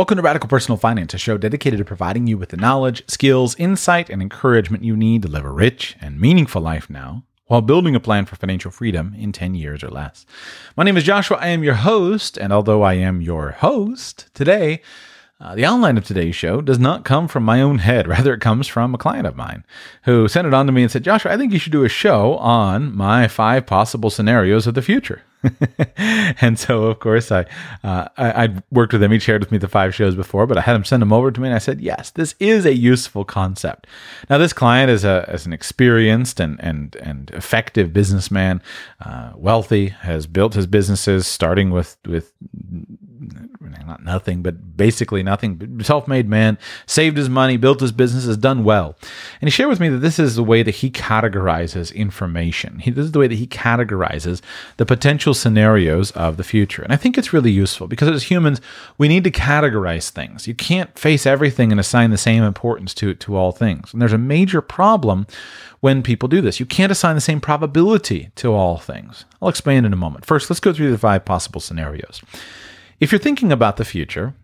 Welcome to Radical Personal Finance, a show dedicated to providing you with the knowledge, skills, insight, and encouragement you need to live a rich and meaningful life now while building a plan for financial freedom in 10 years or less. My name is Joshua. I am your host, and although I am your host today, uh, the outline of today's show does not come from my own head. Rather, it comes from a client of mine who sent it on to me and said, Joshua, I think you should do a show on my five possible scenarios of the future. and so, of course, I, uh, I would worked with him. He shared with me the five shows before, but I had him send them over to me, and I said, "Yes, this is a useful concept." Now, this client is a as an experienced and and and effective businessman, uh, wealthy, has built his businesses starting with with not nothing, but basically nothing. Self made man, saved his money, built his business, has done well. And he shared with me that this is the way that he categorizes information. He, this is the way that he categorizes the potential scenarios of the future. And I think it's really useful because as humans, we need to categorize things. You can't face everything and assign the same importance to, it to all things. And there's a major problem when people do this. You can't assign the same probability to all things. I'll explain in a moment. First, let's go through the five possible scenarios. If you're thinking about the future,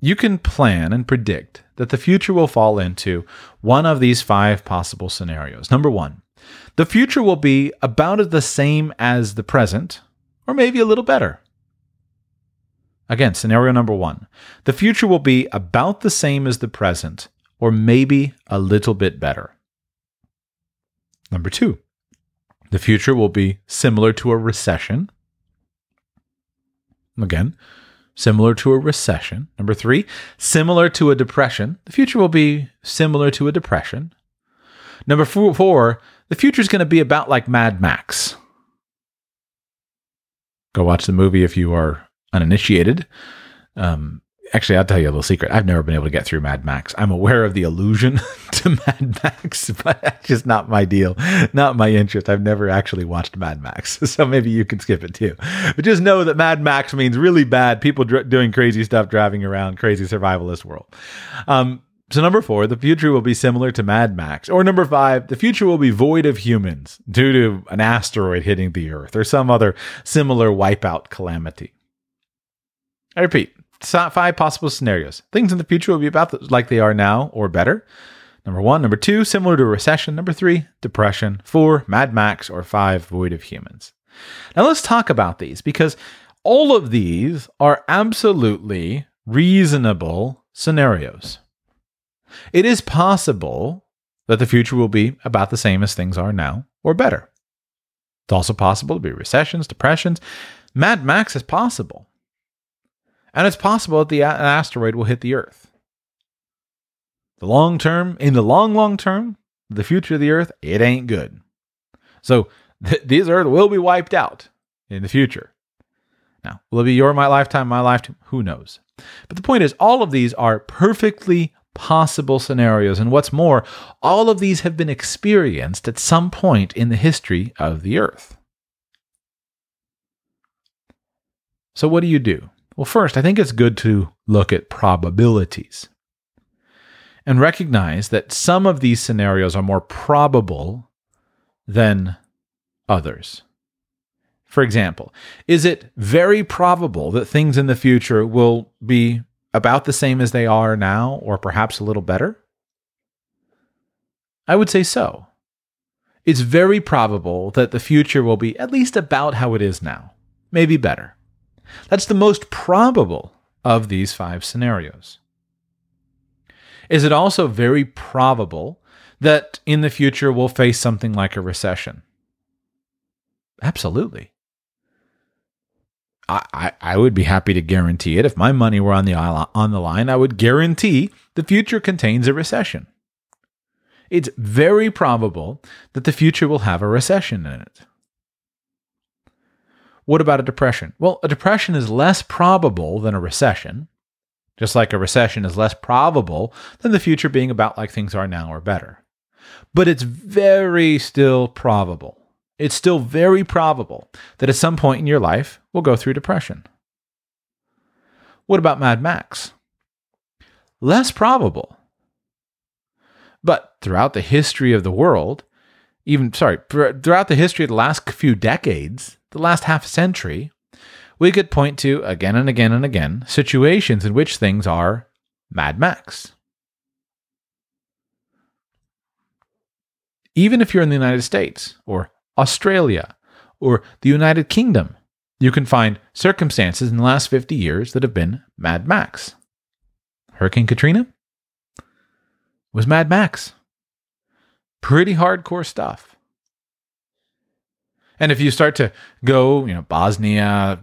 you can plan and predict that the future will fall into one of these five possible scenarios. Number one, the future will be about the same as the present, or maybe a little better. Again, scenario number one the future will be about the same as the present, or maybe a little bit better. Number two, the future will be similar to a recession, Again, similar to a recession. Number three, similar to a depression. The future will be similar to a depression. Number four, the future is going to be about like Mad Max. Go watch the movie if you are uninitiated. Um, actually, I'll tell you a little secret. I've never been able to get through Mad Max. I'm aware of the allusion to Mad Max, but that's just not my deal, not my interest. I've never actually watched Mad Max, so maybe you can skip it too. But just know that Mad Max means really bad people dr- doing crazy stuff, driving around, crazy survivalist world. Um, so number four, the future will be similar to Mad Max. Or number five, the future will be void of humans due to an asteroid hitting the Earth or some other similar wipeout calamity. I repeat, five possible scenarios. Things in the future will be about like they are now or better. Number one. Number two, similar to a recession. Number three, depression. Four, Mad Max. Or five, void of humans. Now let's talk about these because all of these are absolutely reasonable scenarios. It is possible that the future will be about the same as things are now or better. It's also possible to be recessions, depressions. Mad Max is possible. And it's possible that the an asteroid will hit the Earth. The long term, in the long, long term, the future of the Earth, it ain't good. So th- this Earth will be wiped out in the future. Now, will it be your my lifetime, my lifetime? Who knows? But the point is, all of these are perfectly possible scenarios. And what's more, all of these have been experienced at some point in the history of the Earth. So, what do you do? Well, first, I think it's good to look at probabilities and recognize that some of these scenarios are more probable than others. For example, is it very probable that things in the future will be about the same as they are now, or perhaps a little better? I would say so. It's very probable that the future will be at least about how it is now, maybe better. That's the most probable of these five scenarios. Is it also very probable that in the future we'll face something like a recession? Absolutely. I, I, would be happy to guarantee it. If my money were on the, on the line, I would guarantee the future contains a recession. It's very probable that the future will have a recession in it. What about a depression? Well, a depression is less probable than a recession, just like a recession is less probable than the future being about like things are now or better. But it's very still probable. It's still very probable that at some point in your life we'll go through depression. What about Mad Max? Less probable. But throughout the history of the world, even, sorry, throughout the history of the last few decades, the last half century, we could point to again and again and again situations in which things are Mad Max. Even if you're in the United States or Australia or the United Kingdom, you can find circumstances in the last 50 years that have been Mad Max. Hurricane Katrina was Mad Max. Pretty hardcore stuff. And if you start to go, you know, Bosnia,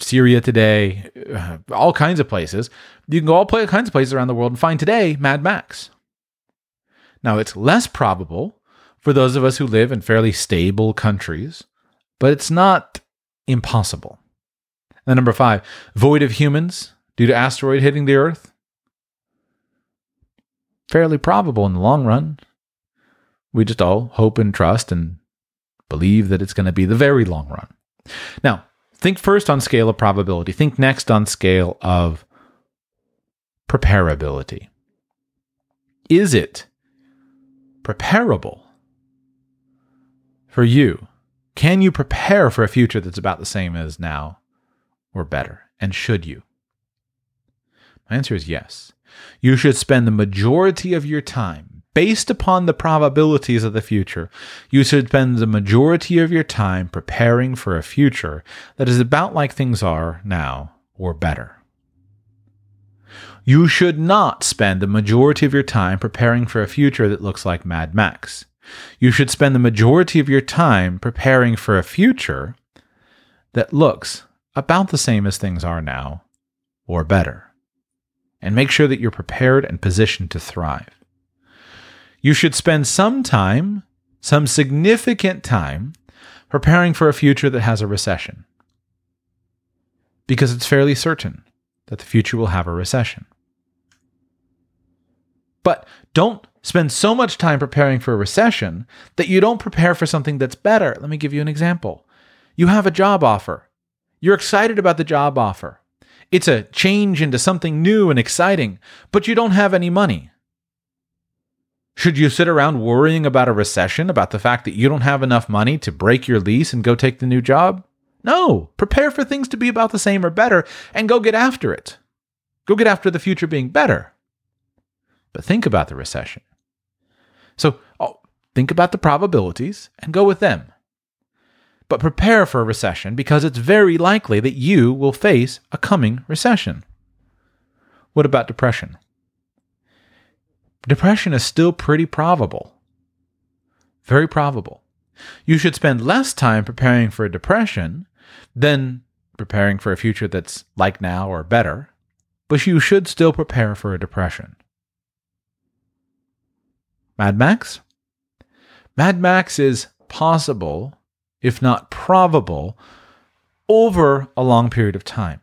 Syria today, uh, all kinds of places, you can go all kinds of places around the world and find today Mad Max. Now, it's less probable for those of us who live in fairly stable countries, but it's not impossible. And number five, void of humans due to asteroid hitting the Earth. Fairly probable in the long run. We just all hope and trust and believe that it's going to be the very long run. Now, think first on scale of probability. Think next on scale of preparability. Is it preparable for you can you prepare for a future that's about the same as now or better? And should you? My answer is yes. You should spend the majority of your time, based upon the probabilities of the future, you should spend the majority of your time preparing for a future that is about like things are now or better. You should not spend the majority of your time preparing for a future that looks like Mad Max. You should spend the majority of your time preparing for a future that looks about the same as things are now, or better. And make sure that you're prepared and positioned to thrive. You should spend some time, some significant time, preparing for a future that has a recession. Because it's fairly certain that the future will have a recession. But don't spend so much time preparing for a recession that you don't prepare for something that's better. Let me give you an example. You have a job offer. You're excited about the job offer. It's a change into something new and exciting, but you don't have any money. Should you sit around worrying about a recession, about the fact that you don't have enough money to break your lease and go take the new job? No, prepare for things to be about the same or better and go get after it. Go get after the future being better. But think about the recession. So oh, think about the probabilities and go with them. But prepare for a recession because it's very likely that you will face a coming recession. What about depression? Depression is still pretty probable. Very probable. You should spend less time preparing for a depression than preparing for a future that's like now or better, but you should still prepare for a depression. Mad Max? Mad Max is possible, if not probable, over a long period of time.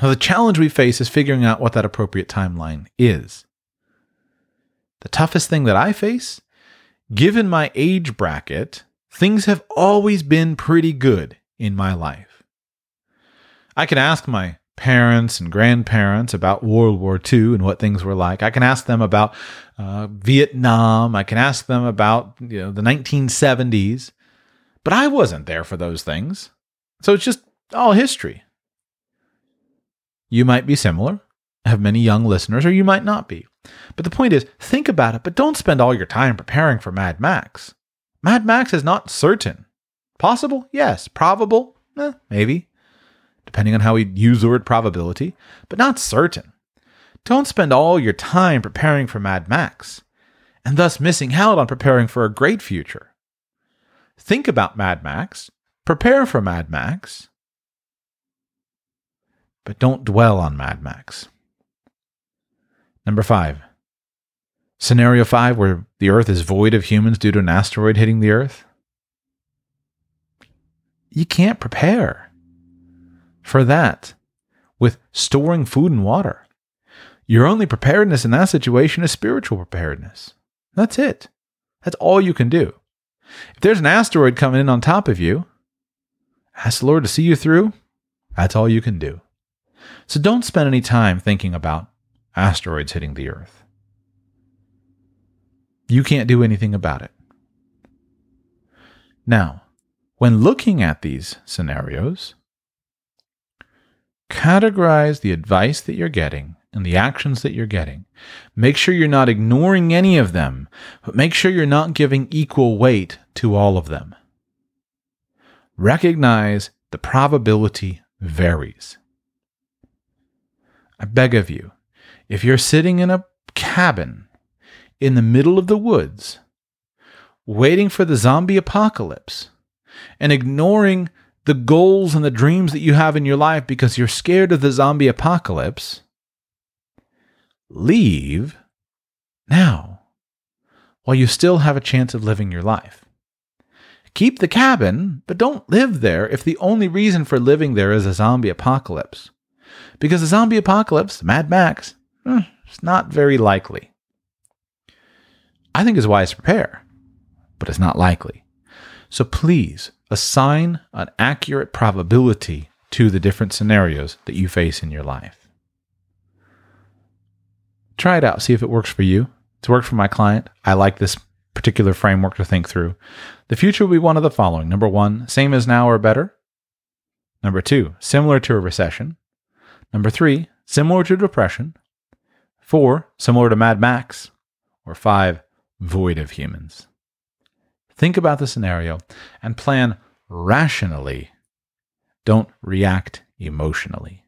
Now, the challenge we face is figuring out what that appropriate timeline is. The toughest thing that I face, given my age bracket, things have always been pretty good in my life. I can ask my parents and grandparents about World War II and what things were like. I can ask them about uh, Vietnam. I can ask them about you know the 1970s, but I wasn't there for those things, so it's just all history. You might be similar, have many young listeners, or you might not be. But the point is, think about it, but don't spend all your time preparing for Mad Max. Mad Max is not certain. Possible? Yes. Probable? Eh, maybe depending on how we use the word probability, but not certain. Don't spend all your time preparing for Mad Max, and thus missing out on preparing for a great future. Think about Mad Max, prepare for Mad Max, but don't dwell on Mad Max. Number five. Scenario five, where the Earth is void of humans due to an asteroid hitting the Earth. You can't prepare for that with storing food and water. Your only preparedness in that situation is spiritual preparedness. That's it. That's all you can do. If there's an asteroid coming in on top of you, ask the Lord to see you through. That's all you can do. So don't spend any time thinking about asteroids hitting the earth. You can't do anything about it. Now, when looking at these scenarios, categorize the advice that you're getting and the actions that you're getting. Make sure you're not ignoring any of them, but make sure you're not giving equal weight to all of them. Recognize the probability varies. I beg of you, if you're sitting in a cabin in the middle of the woods, waiting for the zombie apocalypse, and ignoring the goals and the dreams that you have in your life because you're scared of the zombie apocalypse, leave now while you still have a chance of living your life. Keep the cabin, but don't live there if the only reason for living there is a zombie apocalypse. Because a zombie apocalypse, Mad Max, eh, it's not very likely. I think it's wise to prepare, but it's not likely. So please assign an accurate probability to the different scenarios that you face in your life. Try it out, see if it works for you. It's worked for my client. I like this particular framework to think through. The future will be one of the following number one, same as now or better. Number two, similar to a recession. Number three, similar to depression. Four, similar to Mad Max. Or five, void of humans. Think about the scenario and plan rationally. Don't react emotionally.